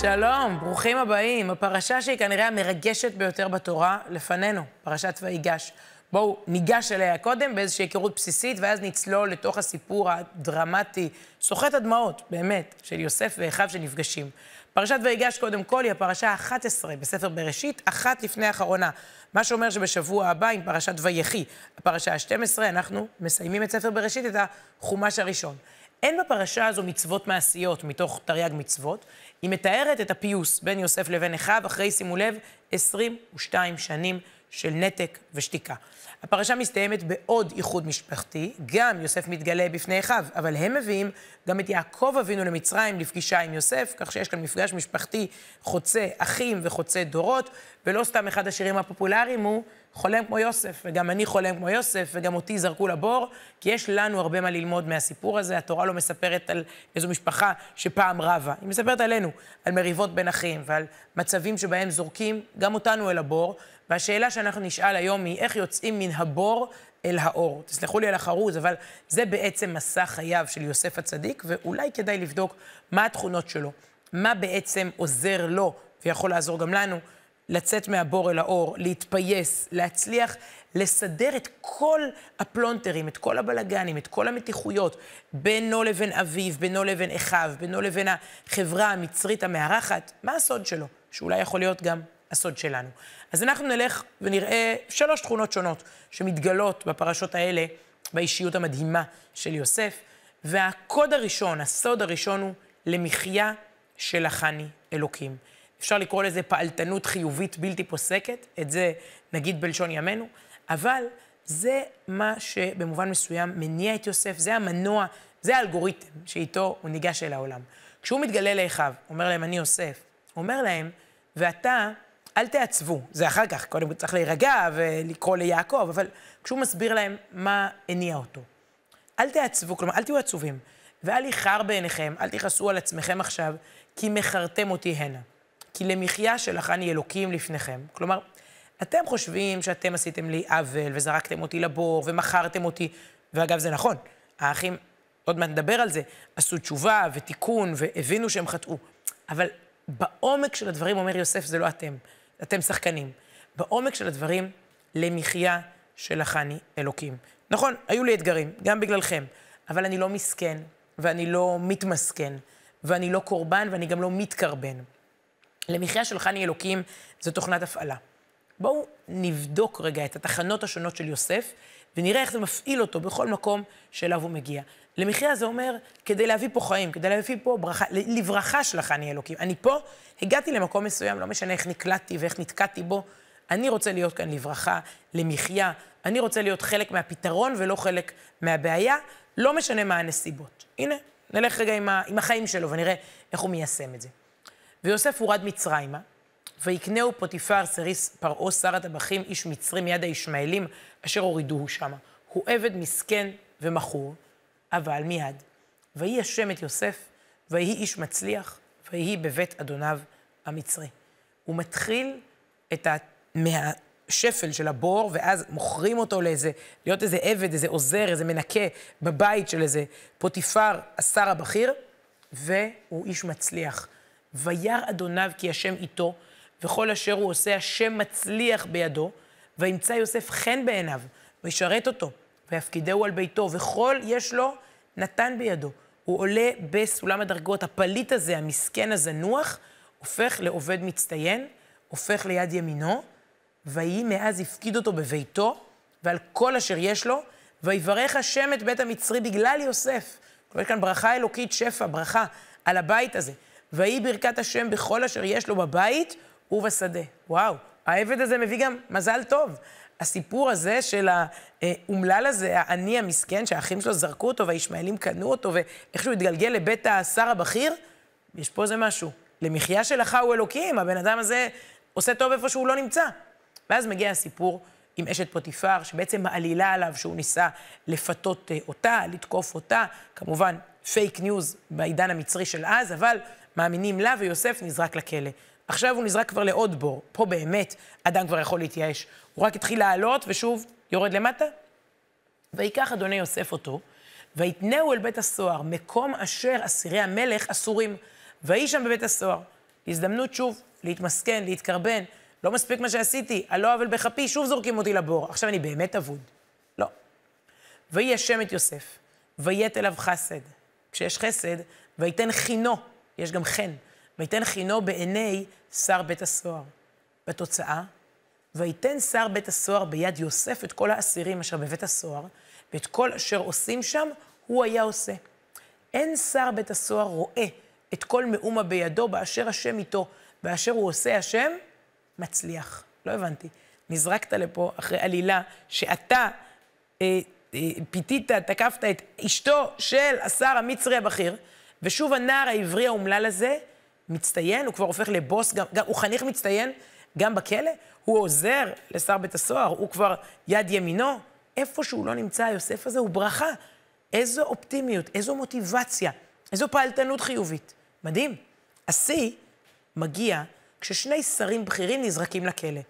שלום, ברוכים הבאים. הפרשה שהיא כנראה המרגשת ביותר בתורה לפנינו, פרשת ויגש. בואו ניגש אליה קודם באיזושהי היכרות בסיסית, ואז נצלול לתוך הסיפור הדרמטי, סוחט הדמעות, באמת, של יוסף ואחיו שנפגשים. פרשת ויגש, קודם כל, היא הפרשה ה-11 בספר בראשית, אחת לפני האחרונה. מה שאומר שבשבוע הבא, עם פרשת ויחי, הפרשה ה-12, אנחנו מסיימים את ספר בראשית, את החומש הראשון. אין בפרשה הזו מצוות מעשיות מתוך תרי"ג מצוות, היא מתארת את הפיוס בין יוסף לבין אחיו, אחרי, שימו לב, 22 שנים של נתק ושתיקה. הפרשה מסתיימת בעוד איחוד משפחתי, גם יוסף מתגלה בפני אחיו, אבל הם מביאים גם את יעקב אבינו למצרים לפגישה עם יוסף, כך שיש כאן מפגש משפחתי חוצה אחים וחוצה דורות, ולא סתם אחד השירים הפופולריים הוא חולם כמו יוסף, וגם אני חולם כמו יוסף, וגם אותי זרקו לבור, כי יש לנו הרבה מה ללמוד מהסיפור הזה. התורה לא מספרת על איזו משפחה שפעם רבה, היא מספרת עלינו, על מריבות בין אחים ועל מצבים שבהם זורקים גם אותנו אל הבור, והשאלה שאנחנו נשאל היום היא איך יוצאים מן הבור אל האור. תסלחו לי על החרוז, אבל זה בעצם מסע חייו של יוסף הצדיק, ואולי כדאי לבדוק מה התכונות שלו, מה בעצם עוזר לו ויכול לעזור גם לנו לצאת מהבור אל האור, להתפייס, להצליח לסדר את כל הפלונטרים, את כל הבלגנים, את כל המתיחויות בינו לבין אביו, בינו לבין אחיו, בינו לבין החברה המצרית המארחת. מה הסוד שלו? שאולי יכול להיות גם הסוד שלנו. אז אנחנו נלך ונראה שלוש תכונות שונות שמתגלות בפרשות האלה, באישיות המדהימה של יוסף. והקוד הראשון, הסוד הראשון הוא למחיה שלחני אלוקים. אפשר לקרוא לזה פעלתנות חיובית בלתי פוסקת, את זה נגיד בלשון ימינו, אבל זה מה שבמובן מסוים מניע את יוסף, זה המנוע, זה האלגוריתם שאיתו הוא ניגש אל העולם. כשהוא מתגלה לאחיו, אומר להם, אני יוסף, אומר להם, ואתה, אל תעצבו, זה אחר כך, קודם צריך להירגע ולקרוא ליעקב, אבל כשהוא מסביר להם מה הניע אותו. אל תעצבו, כלומר, אל תהיו עצובים, ואל יכער בעיניכם, אל תכעסו על עצמכם עכשיו, כי מכרתם אותי הנה. כי למחיה שלחני אלוקים לפניכם. כלומר, אתם חושבים שאתם עשיתם לי עוול וזרקתם אותי לבור ומכרתם אותי, ואגב, זה נכון, האחים, עוד מעט נדבר על זה, עשו תשובה ותיקון והבינו שהם חטאו. אבל בעומק של הדברים, אומר יוסף, זה לא אתם, אתם שחקנים. בעומק של הדברים, למחיה שלחני אלוקים. נכון, היו לי אתגרים, גם בגללכם, אבל אני לא מסכן, ואני לא מתמסכן, ואני לא קורבן, ואני גם לא מתקרבן. למחיה של חני אלוקים זו תוכנת הפעלה. בואו נבדוק רגע את התחנות השונות של יוסף, ונראה איך זה מפעיל אותו בכל מקום שאליו הוא מגיע. למחיה זה אומר, כדי להביא פה חיים, כדי להביא פה ברכה, לברכה של החני אלוקים. אני פה, הגעתי למקום מסוים, לא משנה איך נקלטתי ואיך נתקעתי בו, אני רוצה להיות כאן לברכה, למחיה, אני רוצה להיות חלק מהפתרון ולא חלק מהבעיה, לא משנה מה הנסיבות. הנה, נלך רגע עם, ה, עם החיים שלו ונראה איך הוא מיישם את זה. ויוסף הורד מצרימה, ויקנהו פוטיפר סריס פרעה שר הטבחים איש מצרי מיד הישמעאלים אשר הורידוהו שמה. הוא עבד מסכן ומכור, אבל מיד. ויהי השם את יוסף, ויהי איש מצליח, ויהי בבית אדוניו המצרי. הוא מתחיל את ה... מהשפל של הבור, ואז מוכרים אותו לאיזה, להיות איזה עבד, איזה עוזר, איזה מנקה בבית של איזה פוטיפר, השר הבכיר, והוא איש מצליח. וירא אדוניו כי השם איתו, וכל אשר הוא עושה, השם מצליח בידו, וימצא יוסף חן בעיניו, וישרת אותו, ויפקידהו על ביתו, וכל יש לו נתן בידו. הוא עולה בסולם הדרגות, הפליט הזה, המסכן הזנוח, הופך לעובד מצטיין, הופך ליד ימינו, ויהי מאז הפקיד אותו בביתו, ועל כל אשר יש לו, ויברך השם את בית המצרי בגלל יוסף. כלומר, כאן ברכה אלוקית, שפע, ברכה על הבית הזה. ויהי ברכת השם בכל אשר יש לו בבית ובשדה. וואו, העבד הזה מביא גם מזל טוב. הסיפור הזה של האומלל הזה, העני המסכן, שהאחים שלו זרקו אותו והישמעאלים קנו אותו, ואיכשהו התגלגל לבית השר הבכיר, יש פה איזה משהו. למחיה שלחו אלוקים, הבן אדם הזה עושה טוב איפה שהוא לא נמצא. ואז מגיע הסיפור עם אשת פוטיפר, שבעצם מעלילה עליו שהוא ניסה לפתות אותה, לתקוף אותה, כמובן fake news בעידן המצרי של אז, אבל מאמינים לה, ויוסף נזרק לכלא. עכשיו הוא נזרק כבר לעוד בור. פה באמת אדם כבר יכול להתייאש. הוא רק התחיל לעלות, ושוב יורד למטה. ויקח אדוני יוסף אותו, ויתנהו אל בית הסוהר, מקום אשר אסירי המלך אסורים. ויהי שם בבית הסוהר. הזדמנות שוב להתמסכן, להתקרבן. לא מספיק מה שעשיתי, על לא עוול בכפי, שוב זורקים אותי לבור. עכשיו אני באמת אבוד. לא. ויהי השם את יוסף, ויית אליו חסד. כשיש חסד, ויתן חינו, יש גם חן, ויתן חינו בעיני שר בית הסוהר. בתוצאה, ויתן שר בית הסוהר ביד יוסף את כל האסירים אשר בבית הסוהר, ואת כל אשר עושים שם, הוא היה עושה. אין שר בית הסוהר רואה את כל מאומה בידו באשר השם איתו, באשר הוא עושה השם, מצליח. לא הבנתי. נזרקת לפה אחרי עלילה שאתה אה, אה, פיתית, תקפת את אשתו של השר המצרי הבכיר, ושוב הנער העברי האומלל הזה מצטיין, הוא כבר הופך לבוס, גם, גם, הוא חניך מצטיין גם בכלא, הוא עוזר לשר בית הסוהר, הוא כבר יד ימינו. איפה שהוא לא נמצא, יוסף הזה הוא ברכה. איזו אופטימיות, איזו מוטיבציה, איזו פעלתנות חיובית. מדהים. השיא מגיע כששני שרים בכירים נזרקים לכלא.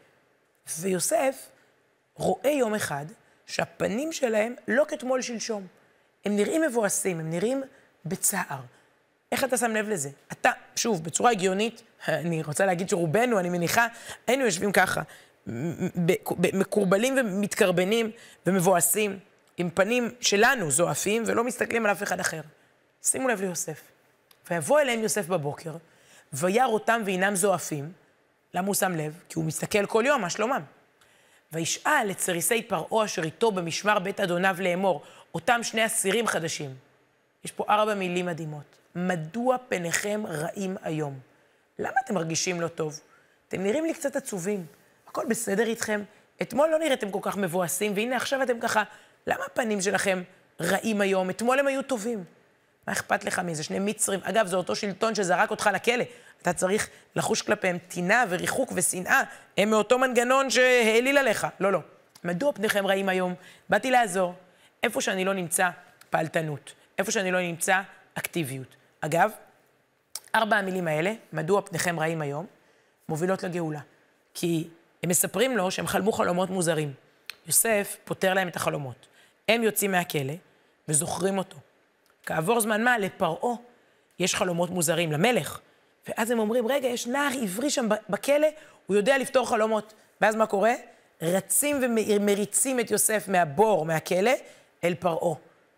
ויוסף רואה יום אחד שהפנים שלהם לא כתמול שלשום. הם נראים מבואסים, הם נראים בצער. איך אתה שם לב לזה? אתה, שוב, בצורה הגיונית, אני רוצה להגיד שרובנו, אני מניחה, היינו יושבים ככה, מקורבלים ומתקרבנים ומבואסים, עם פנים שלנו זועפים, ולא מסתכלים על אף אחד אחר. שימו לב ליוסף. ויבוא אליהם יוסף בבוקר, וירא אותם ואינם זועפים. למה הוא שם לב? כי הוא מסתכל כל יום, מה שלומם? וישאל את סריסי פרעה אשר איתו במשמר בית אדוניו לאמור, אותם שני אסירים חדשים. יש פה ארבע מילים מדהימות. מדוע פניכם רעים היום? למה אתם מרגישים לא טוב? אתם נראים לי קצת עצובים. הכל בסדר איתכם? אתמול לא נראיתם כל כך מבואסים, והנה עכשיו אתם ככה, למה הפנים שלכם רעים היום? אתמול הם היו טובים. מה אכפת לך מזה? שני מצרים. אגב, זה אותו שלטון שזרק אותך לכלא. אתה צריך לחוש כלפיהם טינה וריחוק ושנאה. הם מאותו מנגנון שהעליל עליך. לא, לא. מדוע פניכם רעים היום? באתי לעזור. איפה שאני לא נמצא, פעלתנות. איפה שאני לא נמצא, אקטיביות. אגב, ארבע המילים האלה, מדוע פניכם רעים היום, מובילות לגאולה. כי הם מספרים לו שהם חלמו חלומות מוזרים. יוסף פותר להם את החלומות. הם יוצאים מהכלא וזוכרים אותו. כעבור זמן מה, לפרעה יש חלומות מוזרים, למלך. ואז הם אומרים, רגע, יש נער עברי שם בכלא, הוא יודע לפתור חלומות. ואז מה קורה? רצים ומריצים את יוסף מהבור, מהכלא, אל פרעה.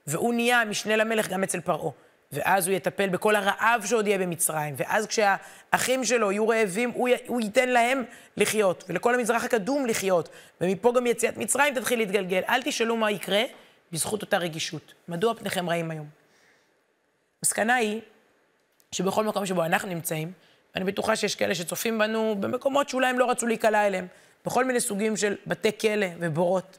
והוא נהיה משנה למלך גם אצל פרעה. ואז הוא יטפל בכל הרעב שעוד יהיה במצרים. ואז כשהאחים שלו יהיו רעבים, הוא, י... הוא ייתן להם לחיות, ולכל המזרח הקדום לחיות. ומפה גם יציאת מצרים תתחיל להתגלגל. אל תשאלו מה יקרה בזכות אותה רגישות. מדוע פניכם רעים היום? המסקנה היא שבכל מקום שבו אנחנו נמצאים, ואני בטוחה שיש כאלה שצופים בנו במקומות שאולי הם לא רצו להיקלע אליהם, בכל מיני סוגים של בתי כלא ובורות.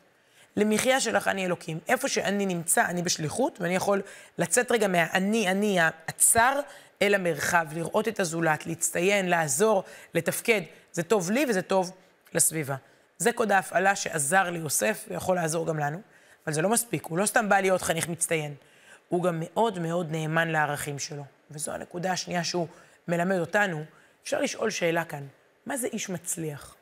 למחיה שלך אני אלוקים. איפה שאני נמצא, אני בשליחות, ואני יכול לצאת רגע מהאני, אני הצר, אל המרחב, לראות את הזולת, להצטיין, לעזור, לתפקד. זה טוב לי וזה טוב לסביבה. זה קוד ההפעלה שעזר ליוסף ויכול לעזור גם לנו, אבל זה לא מספיק, הוא לא סתם בא להיות חניך מצטיין. הוא גם מאוד מאוד נאמן לערכים שלו. וזו הנקודה השנייה שהוא מלמד אותנו. אפשר לשאול שאלה כאן, מה זה איש מצליח?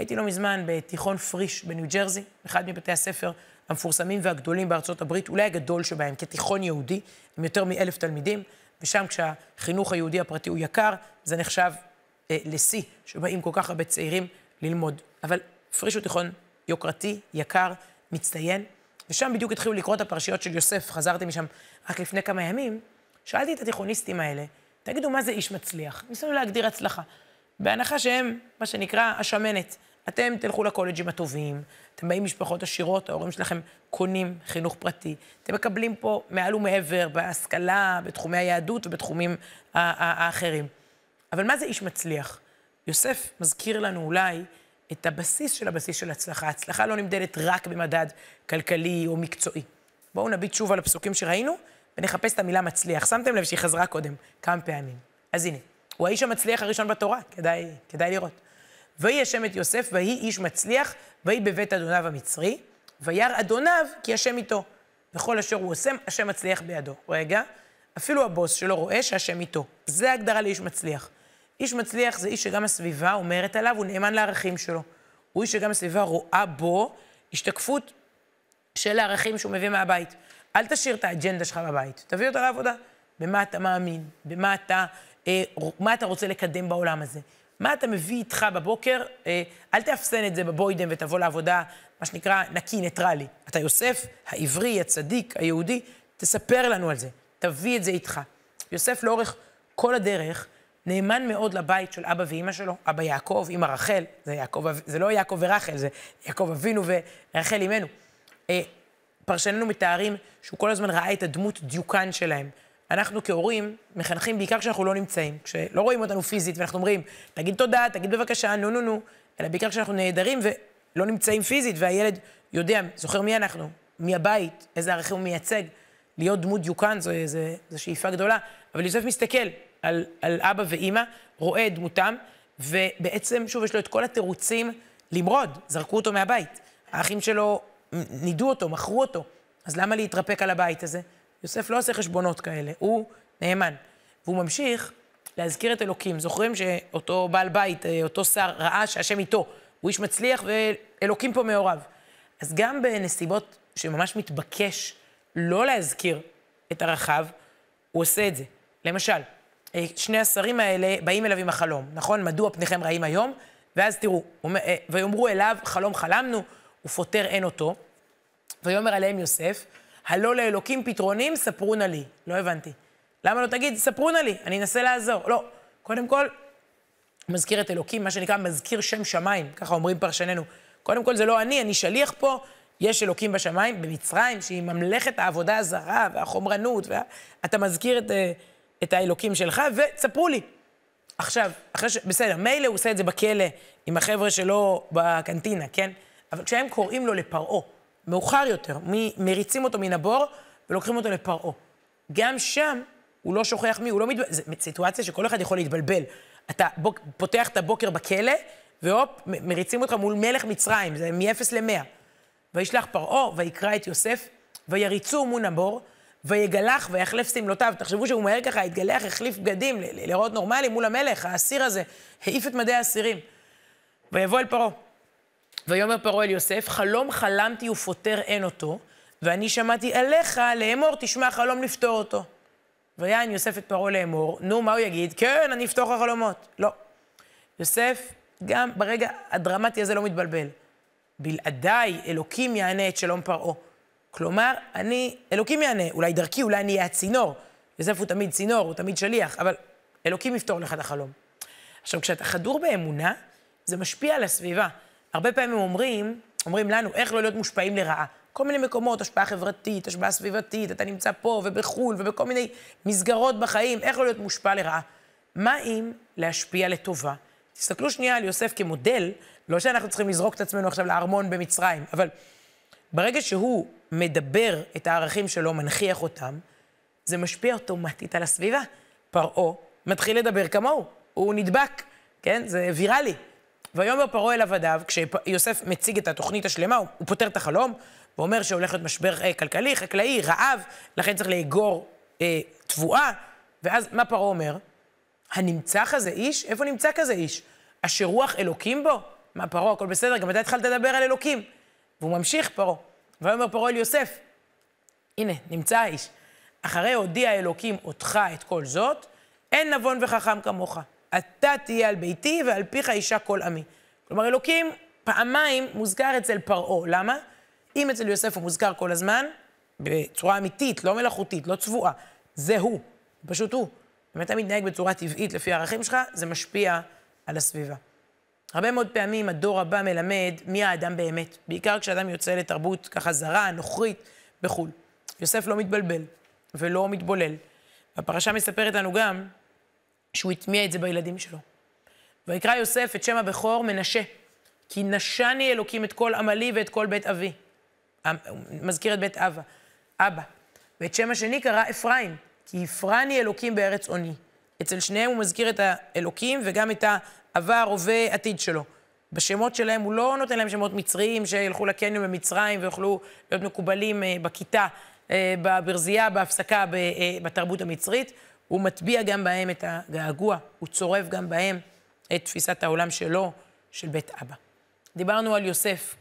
הייתי לא מזמן בתיכון פריש בניו ג'רזי, אחד מבתי הספר המפורסמים והגדולים בארצות הברית, אולי הגדול שבהם, כתיכון יהודי, עם יותר מאלף תלמידים, ושם כשהחינוך היהודי הפרטי הוא יקר, זה נחשב אה, לשיא, שבאים כל כך הרבה צעירים ללמוד. אבל פריש הוא תיכון יוקרתי, יקר, מצטיין, ושם בדיוק התחילו לקרוא את הפרשיות של יוסף, חזרתי משם רק לפני כמה ימים, שאלתי את התיכוניסטים האלה, תגידו, מה זה איש מצליח? ניסינו להגדיר הצלחה. בהנחה שהם, מה שנקרא, השמנת. אתם תלכו לקולג'ים הטובים, אתם באים משפחות עשירות, ההורים שלכם קונים חינוך פרטי, אתם מקבלים פה מעל ומעבר בהשכלה, בתחומי היהדות ובתחומים האחרים. אבל מה זה איש מצליח? יוסף מזכיר לנו אולי את הבסיס של הבסיס של הצלחה. הצלחה לא נמדדת רק במדד כלכלי או מקצועי. בואו נביט שוב על הפסוקים שראינו ונחפש את המילה מצליח. שמתם לב שהיא חזרה קודם כמה פעמים. אז הנה, הוא האיש המצליח הראשון בתורה, כדאי, כדאי לראות. ויהי השם את יוסף, ויהי איש מצליח, ויהי בבית אדוניו המצרי, וירא אדוניו כי השם איתו. וכל אשר הוא עושה, השם מצליח בידו. רגע, אפילו הבוס שלו רואה שהשם איתו. זה ההגדרה לאיש מצליח. איש מצליח זה איש שגם הסביבה אומרת עליו, הוא נאמן לערכים שלו. הוא איש שגם הסביבה רואה בו השתקפות של הערכים שהוא מביא מהבית. אל תשאיר את האג'נדה שלך בבית, תביא אותה לעבודה. במה אתה מאמין, במה אתה אה, מה אתה רוצה לקדם בעולם הזה. מה אתה מביא איתך בבוקר, אה, אל תאפסן את זה בבוידם ותבוא לעבודה, מה שנקרא, נקי, ניטרלי. אתה יוסף, העברי, הצדיק, היהודי, תספר לנו על זה, תביא את זה איתך. יוסף לאורך כל הדרך, נאמן מאוד לבית של אבא ואימא שלו, אבא יעקב, אימא רחל, זה, יעקב, זה לא יעקב ורחל, זה יעקב אבינו ורחל אימנו. אה, פרשנינו מתארים שהוא כל הזמן ראה את הדמות דיוקן שלהם. אנחנו כהורים מחנכים בעיקר כשאנחנו לא נמצאים, כשלא רואים אותנו פיזית ואנחנו אומרים, תגיד תודה, תגיד בבקשה, נו נו נו, אלא בעיקר כשאנחנו נעדרים ולא נמצאים פיזית, והילד יודע, זוכר מי אנחנו, מי הבית, איזה ערכים הוא מייצג. להיות דמות דיוקן זו, זו, זו שאיפה גדולה, אבל יוסף מסתכל על, על אבא ואימא, רואה את דמותם, ובעצם, שוב, יש לו את כל התירוצים למרוד, זרקו אותו מהבית. האחים שלו נידו אותו, מכרו אותו, אז למה להתרפק על הבית הזה? יוסף לא עושה חשבונות כאלה, הוא נאמן. והוא ממשיך להזכיר את אלוקים. זוכרים שאותו בעל בית, אה, אותו שר, ראה שהשם איתו, הוא איש מצליח ואלוקים פה מעורב. אז גם בנסיבות שממש מתבקש לא להזכיר את הרחב, הוא עושה את זה. למשל, אה, שני השרים האלה באים אליו עם החלום, נכון? מדוע פניכם רעים היום? ואז תראו, אה, ויאמרו אליו, חלום חלמנו, ופוטר אין אותו. ויאמר עליהם יוסף, הלא לאלוקים פתרונים, ספרו נא לי. לא הבנתי. למה לא תגיד, ספרו נא לי, אני אנסה לעזור. לא. קודם כל, מזכיר את אלוקים, מה שנקרא מזכיר שם שמיים, ככה אומרים פרשנינו. קודם כל, זה לא אני, אני שליח פה, יש אלוקים בשמיים, במצרים, שהיא ממלכת העבודה הזרה והחומרנות, וה... מזכיר את, אה, את האלוקים שלך, ותספרו לי. עכשיו, אחרי ש... בסדר, מילא הוא עושה את זה בכלא עם החבר'ה שלו בקנטינה, כן? אבל כשהם קוראים לו לפרעה, מאוחר יותר, מריצים אותו מן הבור ולוקחים אותו לפרעה. גם שם הוא לא שוכח מי, הוא לא מתבלבל. זו סיטואציה שכל אחד יכול להתבלבל. אתה בוק, פותח את הבוקר בכלא, והופ, מריצים אותך מול מלך מצרים, זה מ-0 ל-100. וישלח פרעה, ויקרא את יוסף, ויריצו מון הבור, ויגלח ויחלף שמלותיו. תחשבו שהוא מהר ככה התגלח, החליף בגדים, לראות נורמלי מול המלך, האסיר הזה, העיף את מדי האסירים. ויבוא אל פרעה. ויאמר פרעה אל יוסף, חלום חלמתי ופוטר אין אותו, ואני שמעתי עליך לאמור, תשמע חלום לפתור אותו. ויען יוסף את פרעה לאמור, נו, מה הוא יגיד? כן, אני אפתור לך חלומות. לא. יוסף, גם ברגע הדרמטי הזה לא מתבלבל. בלעדיי אלוקים יענה את שלום פרעה. כלומר, אני, אלוקים יענה, אולי דרכי, אולי אני אהיה הצינור. יוסף הוא תמיד צינור, הוא תמיד שליח, אבל אלוקים יפתור לך את החלום. עכשיו, כשאתה חדור באמונה, זה משפיע על הסביבה. הרבה פעמים אומרים, אומרים לנו, איך לא להיות מושפעים לרעה. כל מיני מקומות, השפעה חברתית, השפעה סביבתית, אתה נמצא פה ובחו"ל ובכל מיני מסגרות בחיים, איך לא להיות מושפע לרעה. מה אם להשפיע לטובה? תסתכלו שנייה על יוסף כמודל, לא שאנחנו צריכים לזרוק את עצמנו עכשיו לארמון במצרים, אבל ברגע שהוא מדבר את הערכים שלו, מנכיח אותם, זה משפיע אוטומטית על הסביבה. פרעה מתחיל לדבר כמוהו, הוא נדבק, כן? זה ויראלי. ויאמר פרעה אל עבדיו, כשיוסף מציג את התוכנית השלמה, הוא, הוא פותר את החלום, ואומר שהולך להיות משבר אה, כלכלי, חקלאי, רעב, לכן צריך לאגור אה, תבואה, ואז מה פרעה אומר? הנמצא כזה איש? איפה נמצא כזה איש? אשר רוח אלוקים בו? מה, פרעה, הכל בסדר, גם אתה התחלת לדבר על אלוקים. והוא ממשיך, פרעה. ויאמר פרעה אל יוסף, הנה, נמצא האיש. אחרי הודיע אלוקים אותך את כל זאת, אין נבון וחכם כמוך. אתה תהיה על ביתי ועל פיך אישה כל עמי. כלומר, אלוקים פעמיים מוזכר אצל פרעה. למה? אם אצל יוסף הוא מוזכר כל הזמן, בצורה אמיתית, לא מלאכותית, לא צבועה, זה הוא, פשוט הוא. אם אתה מתנהג בצורה טבעית לפי הערכים שלך, זה משפיע על הסביבה. הרבה מאוד פעמים הדור הבא מלמד מי האדם באמת, בעיקר כשאדם יוצא לתרבות ככה זרה, נוכרית, בחו"ל. יוסף לא מתבלבל ולא מתבולל. והפרשה מספרת לנו גם שהוא הטמיע את זה בילדים שלו. ויקרא יוסף את שם הבכור מנשה, כי נשני אלוקים את כל עמלי ואת כל בית אבי. הוא מזכיר את בית אבא, אבא. ואת שם השני קרא אפרים, כי הפרני אלוקים בארץ עוני. אצל שניהם הוא מזכיר את האלוקים וגם את העבר, הווה, עתיד שלו. בשמות שלהם הוא לא נותן להם שמות מצריים שילכו לקניון במצרים ויוכלו להיות מקובלים אה, בכיתה, אה, בברזייה, בהפסקה, אה, בתרבות המצרית. הוא מטביע גם בהם את הגעגוע, הוא צורב גם בהם את תפיסת העולם שלו, של בית אבא. דיברנו על יוסף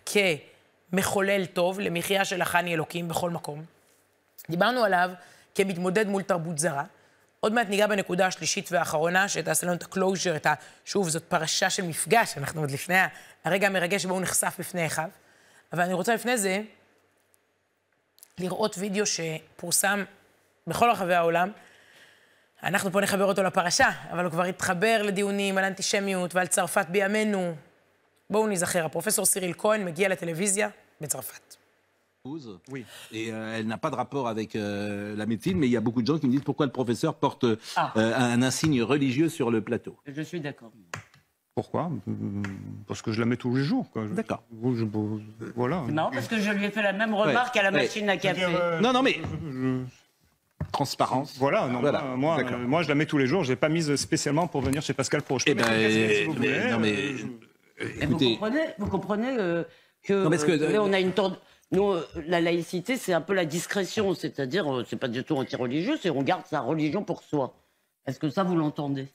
כמחולל טוב למחיה שלחני אלוקים בכל מקום. דיברנו עליו כמתמודד מול תרבות זרה, עוד מעט ניגע בנקודה השלישית והאחרונה, שתעשה לנו את ה closure, את ה... שוב, זאת פרשה של מפגש, אנחנו עוד לפני הרגע המרגש שבו הוא נחשף בפני אחיו. אבל אני רוצה לפני זה לראות וידאו שפורסם בכל רחבי העולם. אנחנו פה נחבר אותו לפרשה, אבל הוא כבר התחבר לדיונים על אנטישמיות ועל צרפת בימינו. בואו ניזכר, הפרופסור סיריל כהן מגיע לטלוויזיה בצרפת. Oui. Et euh, elle n'a pas de rapport avec euh, la médecine, mais il y a beaucoup de gens qui me disent pourquoi le professeur porte Ah. euh, un insigne religieux sur le plateau. Je suis d'accord. Pourquoi Parce que je la mets tous les jours. quoi. Je- D'accord. je- je- voilà. C'est marrant parce que je lui ai fait la même remarque à la ouais. machine à café. Euh, Non, non, mais je- transparence. Voilà, non, Voilà, moi, moi, euh, je la mets tous les jours. Je l'ai pas mise spécialement pour venir chez Pascal Pro. Je peux Eh ben, mettre une casquette si vous mais- voulez, non, mais euh, je- euh, Et vous écoutez, comprenez, vous comprenez euh, que, Non, parce que- euh, on a une tendance. Nous, euh, la laïcité, c'est un peu la discrétion, c'est-à-dire, euh, c'est pas du tout anti-religieux, c'est on garde sa religion pour soi. Est-ce que ça, vous l'entendez?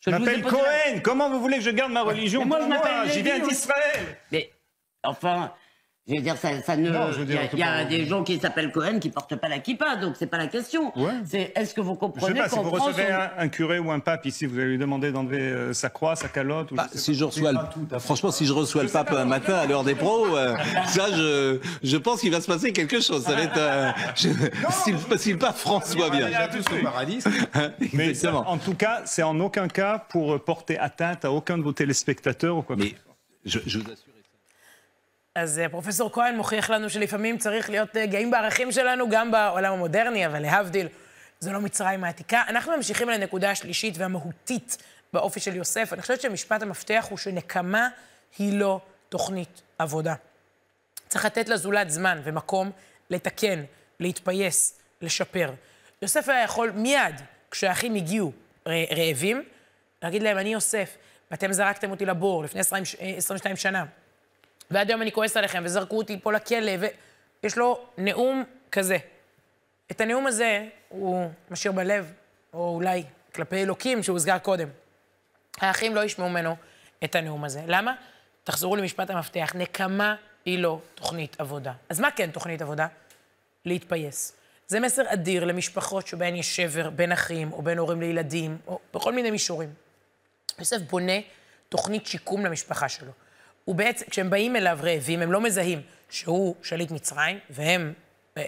Je m'appelle la- Cohen. Comment vous voulez que je garde ma religion Mais moi, pour je m'appelle J'y Lévy, viens d'Israël. Mais, enfin, je veux dire, ça, ça ne. Il y a, y des gens qui s'appellent Cohen qui portent pas la kippa, donc c'est pas la question. Ouais. C'est est-ce que vous Je sais comprenez pas, si vous recevez un, un curé ou un pape ici, vous allez lui demander d'enlever euh, sa croix, sa calotte ou bah, je sais si je reçois, le- franchement, si je reçois le pape un matin à l'heure des pros, euh, ça, je, je pense qu'il va se passer quelque chose. Ça va être, euh, je- si, si le pape François vient. Mais Exactement. en tout cas, c'est en aucun cas pour porter atteinte à aucun de vos téléspectateurs ou quoi que ce Mais je vous assure. אז אה, פרופסור כהן מוכיח לנו שלפעמים צריך להיות אה, גאים בערכים שלנו, גם בעולם המודרני, אבל להבדיל, זו לא מצרים העתיקה. אנחנו ממשיכים לנקודה השלישית והמהותית באופי של יוסף. אני חושבת שמשפט המפתח הוא שנקמה היא לא תוכנית עבודה. צריך לתת לזולת זמן ומקום לתקן, להתפייס, לשפר. יוסף היה יכול מיד, כשהאחים הגיעו רעבים, להגיד להם, אני יוסף, ואתם זרקתם אותי לבור לפני 20, ש- אה, 22 שנה, ועד היום אני כועס עליכם, וזרקו אותי פה לכלא, ויש לו נאום כזה. את הנאום הזה הוא משאיר בלב, או אולי כלפי אלוקים שהוזכר קודם. האחים לא ישמעו ממנו את הנאום הזה. למה? תחזרו למשפט המפתח, נקמה היא לא תוכנית עבודה. אז מה כן תוכנית עבודה? להתפייס. זה מסר אדיר למשפחות שבהן יש שבר בין אחים, או בין הורים לילדים, או בכל מיני מישורים. יוסף בונה תוכנית שיקום למשפחה שלו. הוא בעצם, כשהם באים אליו רעבים, הם לא מזהים שהוא שליט מצרים, והם, אה,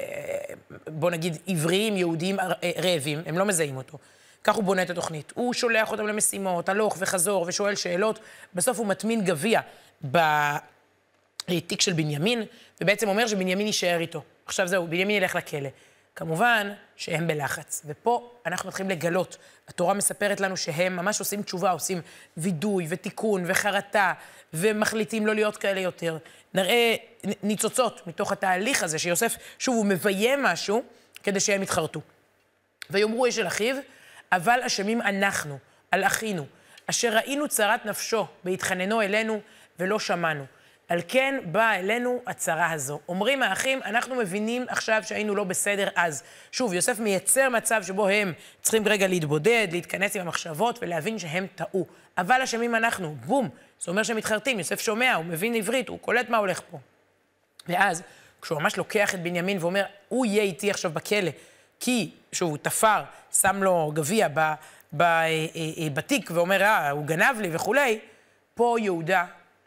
בוא נגיד, עבריים, יהודיים אה, רעבים, הם לא מזהים אותו. כך הוא בונה את התוכנית. הוא שולח אותם למשימות, הלוך וחזור, ושואל שאלות. בסוף הוא מטמין גביע בתיק של בנימין, ובעצם אומר שבנימין יישאר איתו. עכשיו זהו, בנימין ילך לכלא. כמובן שהם בלחץ. ופה אנחנו מתחילים לגלות. התורה מספרת לנו שהם ממש עושים תשובה, עושים וידוי ותיקון וחרטה, ומחליטים לא להיות כאלה יותר. נראה ניצוצות מתוך התהליך הזה, שיוסף, שוב, הוא מביים משהו כדי שהם יתחרטו. ויאמרו אש אל אחיו, אבל אשמים אנחנו, על אחינו, אשר ראינו צרת נפשו בהתחננו אלינו ולא שמענו. על כן באה אלינו הצרה הזו. אומרים האחים, אנחנו מבינים עכשיו שהיינו לא בסדר אז. שוב, יוסף מייצר מצב שבו הם צריכים רגע להתבודד, להתכנס עם המחשבות ולהבין שהם טעו. אבל אשמים אנחנו, בום. זה אומר שהם מתחרטים, יוסף שומע, הוא מבין עברית, הוא קולט מה הולך פה. ואז, כשהוא ממש לוקח את בנימין ואומר, הוא יהיה איתי עכשיו בכלא, כי, שוב, הוא תפר, שם לו גביע ב- אה, אה, בתיק ואומר, אה, הוא גנב לי וכולי, פה יהודה,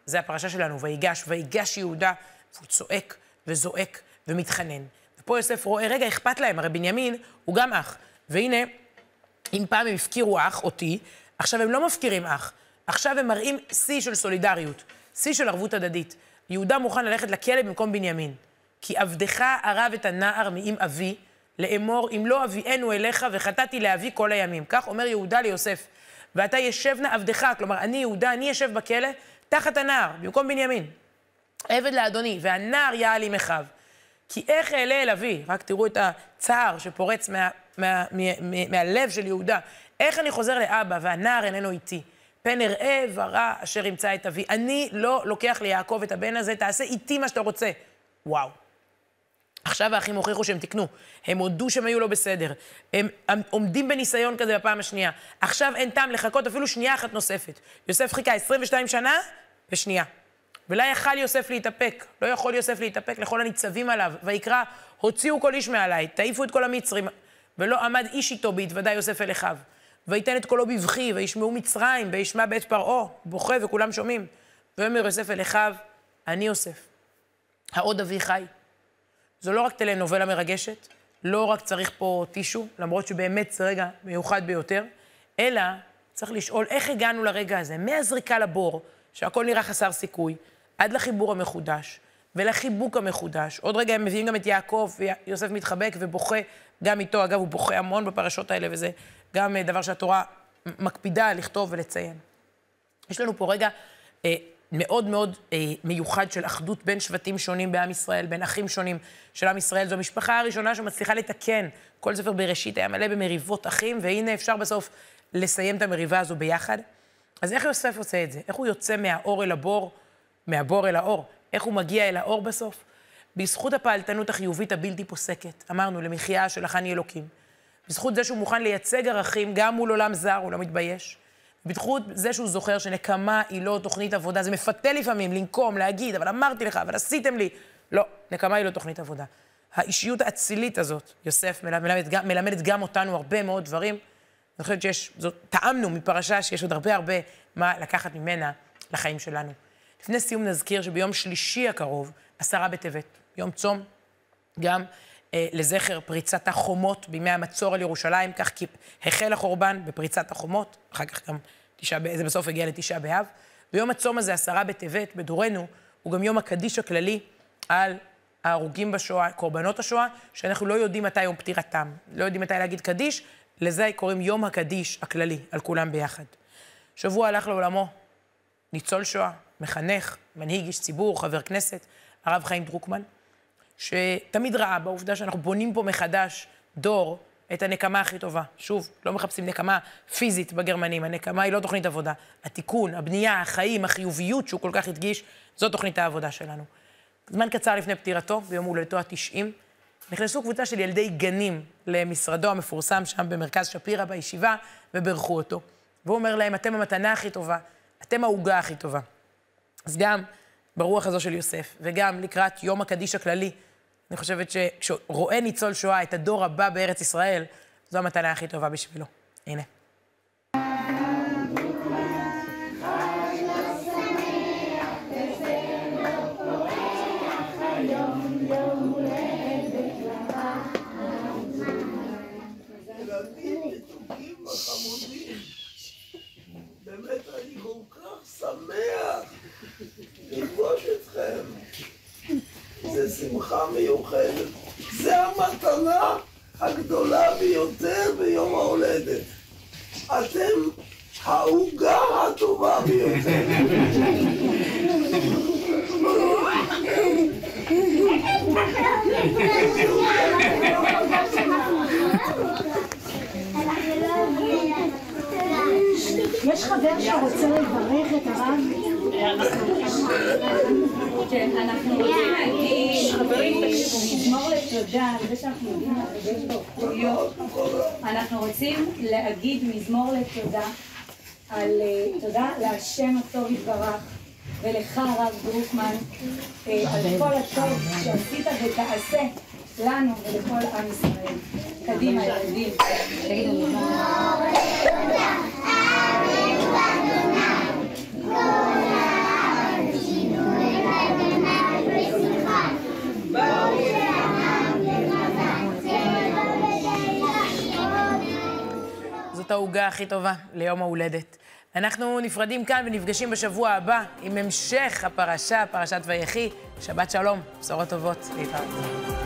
זה הפרשה שלנו, ויגש, ויגש יהודה, והוא צועק וזועק ומתחנן. ופה יוסף רואה, רגע, אכפת להם, הרי בנימין הוא גם אח. והנה, אם פעם הם הפקירו אח, אותי, עכשיו הם לא מפקירים אח. עכשיו הם מראים שיא של סולידריות, שיא של ערבות הדדית. יהודה מוכן ללכת לכלא במקום בנימין. כי עבדך ערב את הנער מעם אבי, לאמור, אם לא אביאנו אליך וחטאתי לאבי כל הימים. כך אומר יהודה ליוסף. ואתה ישב נא עבדך, כלומר, אני יהודה, אני ישב בכלא תחת הנער, במקום בנימין. עבד לאדוני, והנער יעל עם אחיו. כי איך אעלה אל אבי? רק תראו את הצער שפורץ מה, מה, מה, מה, מהלב של יהודה. איך אני חוזר לאבא והנער איננו איתי? פן אראה ורע אשר ימצא את אבי. אני לא לוקח ליעקב את הבן הזה, תעשה איתי מה שאתה רוצה. וואו. עכשיו האחים הוכיחו שהם תיקנו. הם הודו שהם היו לא בסדר. הם, הם עומדים בניסיון כזה בפעם השנייה. עכשיו אין טעם לחכות אפילו שנייה אחת נוספת. יוסף חיכה 22 שנה ושנייה. ולא יכל יוסף להתאפק. לא יכול יוסף להתאפק לכל הניצבים עליו. ויקרא, הוציאו כל איש מעליי, תעיפו את כל המצרים. ולא עמד איש איתו בהתוודע יוסף אל אחיו. ויתן את קולו בבכי, וישמעו מצרים, וישמע בית פרעה, בוכה וכולם שומעים. ויאמר יוסף אל אחיו, אני יוסף, העוד אבי חי. זו לא רק טלנובלה מרגשת, לא רק צריך פה טישו, למרות שבאמת זה רגע מיוחד ביותר, אלא צריך לשאול איך הגענו לרגע הזה, מהזריקה לבור, שהכל נראה חסר סיכוי, עד לחיבור המחודש, ולחיבוק המחודש. עוד רגע הם מביאים גם את יעקב, ויוסף מתחבק ובוכה גם איתו. אגב, הוא בוכה המון בפרשות האלה, וזה גם אה, דבר שהתורה מקפידה לכתוב ולציין. יש לנו פה רגע אה, מאוד מאוד אה, מיוחד של אחדות בין שבטים שונים בעם ישראל, בין אחים שונים של עם ישראל. זו המשפחה הראשונה שמצליחה לתקן. כל ספר בראשית היה מלא במריבות אחים, והנה אפשר בסוף לסיים את המריבה הזו ביחד. אז איך יוסף עושה את זה? איך הוא יוצא מהאור אל הבור, מהבור אל האור? איך הוא מגיע אל האור בסוף? בזכות הפעלתנות החיובית הבלתי פוסקת, אמרנו, למחיה של החני אלוקים. בזכות זה שהוא מוכן לייצג ערכים גם מול עולם זר, הוא לא מתבייש. בזכות זה שהוא זוכר שנקמה היא לא תוכנית עבודה, זה מפתה לפעמים לנקום, להגיד, אבל אמרתי לך, אבל עשיתם לי. לא, נקמה היא לא תוכנית עבודה. האישיות האצילית הזאת, יוסף, מלמדת מלמדת גם אותנו הרבה מאוד דברים. אני חושבת שיש, זאת, טעמנו מפרשה שיש עוד הרבה הרבה מה לקחת ממנה לחיים שלנו. לפני סיום נזכיר שביום שלישי הקרוב, עשרה בטבת, יום צום, גם אה, לזכר פריצת החומות בימי המצור על ירושלים, כך כי החל החורבן בפריצת החומות, אחר כך גם תשעה, זה בסוף הגיע לתשעה באב. ביום הצום הזה, עשרה בטבת, בדורנו, הוא גם יום הקדיש הכללי על ההרוגים בשואה, קורבנות השואה, שאנחנו לא יודעים מתי יום פטירתם. לא יודעים מתי להגיד קדיש, לזה קוראים יום הקדיש הכללי, על כולם ביחד. שבוע הלך לעולמו ניצול שואה, מחנך, מנהיג איש ציבור, חבר כנסת, הרב חיים דרוקמן. שתמיד ראה בעובדה שאנחנו בונים פה מחדש דור את הנקמה הכי טובה. שוב, לא מחפשים נקמה פיזית בגרמנים, הנקמה היא לא תוכנית עבודה. התיקון, הבנייה, החיים, החיוביות שהוא כל כך הדגיש, זו תוכנית העבודה שלנו. זמן קצר לפני פטירתו, ביום הולדתו ה-90, נכנסו קבוצה של ילדי גנים למשרדו המפורסם שם במרכז שפירא בישיבה, וברכו אותו. והוא אומר להם, אתם המתנה הכי טובה, אתם העוגה הכי טובה. אז גם ברוח הזו של יוסף, וגם לקראת יום הקדיש הכללי, אני חושבת שכשרואה ניצול שואה את הדור הבא בארץ ישראל, זו המתנה הכי טובה בשבילו. הנה. שמחה מיוחדת. זה המתנה הגדולה ביותר ביום ההולדת. אתם העוגה הטובה ביותר. יש חבר שרוצה לברך את הרב? אנחנו רוצים להגיד, מזמור לתודה על על תודה להשם הטוב יתברך ולך הרב דרוקמן על כל הטוב שעשית ותעשה לנו ולכל עם ישראל. קדימה ילדים. הכי טובה ליום ההולדת. אנחנו נפרדים כאן ונפגשים בשבוע הבא עם המשך הפרשה, פרשת ויחי. שבת שלום, בשורות טובות, להתראות.